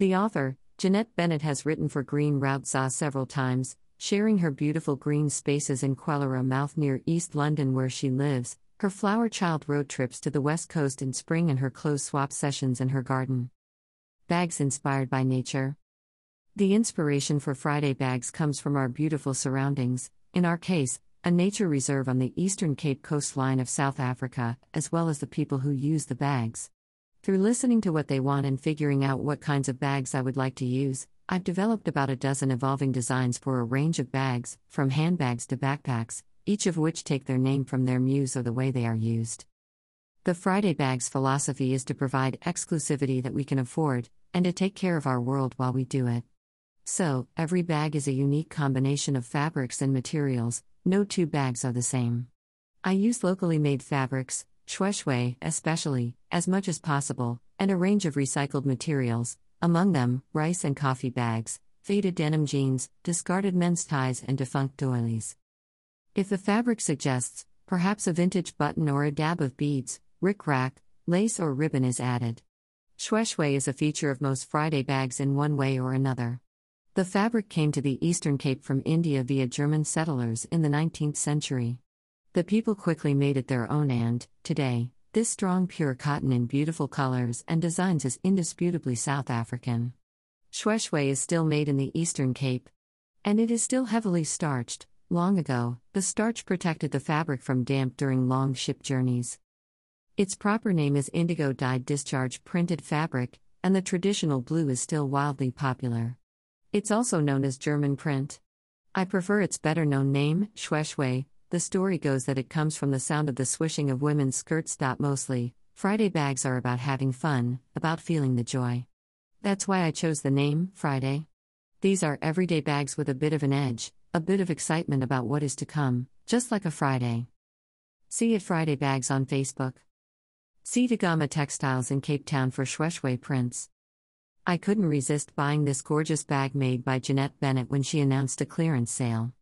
The author, Jeanette Bennett, has written for Green Route ZA several times, sharing her beautiful green spaces in Kwelera Mouth near East London, where she lives, her flower child road trips to the West Coast in spring, and her clothes swap sessions in her garden. Bags inspired by nature. The inspiration for Friday bags comes from our beautiful surroundings, in our case, a nature reserve on the eastern Cape coastline of South Africa, as well as the people who use the bags. Through listening to what they want and figuring out what kinds of bags I would like to use, I've developed about a dozen evolving designs for a range of bags, from handbags to backpacks, each of which take their name from their muse or the way they are used. The Friday Bags philosophy is to provide exclusivity that we can afford, and to take care of our world while we do it. So, every bag is a unique combination of fabrics and materials, no two bags are the same. I use locally made fabrics, shweshwe especially, as much as possible, and a range of recycled materials, among them, rice and coffee bags, faded denim jeans, discarded men's ties, and defunct doilies. If the fabric suggests, perhaps a vintage button or a dab of beads, rickrack, lace, or ribbon is added. Shweshwe is a feature of most Friday bags in one way or another. The fabric came to the Eastern Cape from India via German settlers in the 19th century. The people quickly made it their own, and, today, this strong pure cotton in beautiful colors and designs is indisputably South African. Shweshwe is still made in the Eastern Cape. And it is still heavily starched. Long ago, the starch protected the fabric from damp during long ship journeys. Its proper name is indigo dyed discharge printed fabric, and the traditional blue is still wildly popular. It's also known as German print. I prefer its better known name, Shweshwe. The story goes that it comes from the sound of the swishing of women's skirts. Mostly, Friday bags are about having fun, about feeling the joy. That's why I chose the name, Friday. These are everyday bags with a bit of an edge, a bit of excitement about what is to come, just like a Friday. See it Friday Bags on Facebook. See Da Gama Textiles in Cape Town for Shweshwe prints. I couldn't resist buying this gorgeous bag made by Jeanette Bennett when she announced a clearance sale.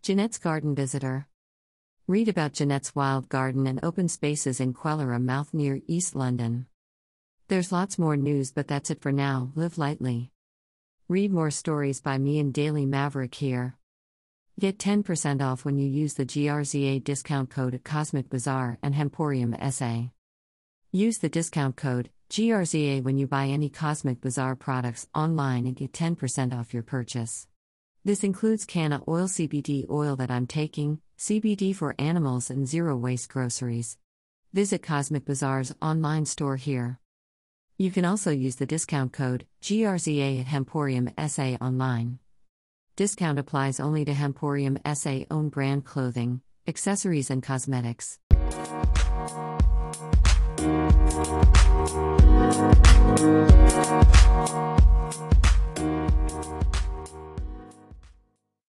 Jeanette's Garden Visitor. Read about Jeanette's wild garden and open spaces in Kwelera Mouth near East London. There's lots more news, but that's it for now. Live lightly. Read more stories by me and Daily Maverick here. Get 10% off when you use the GRZA discount code at Cosmic Bazaar and Hemporium SA. Use the discount code GRZA when you buy any Cosmic Bazaar products online and get 10% off your purchase. This includes Canna Oil CBD oil that I'm taking, CBD for animals, and zero waste groceries. Visit Cosmic Bazaar's online store here. You can also use the discount code GRZA at Hemporium SA online. Discount applies only to Hemporium SA own brand clothing, accessories, and cosmetics.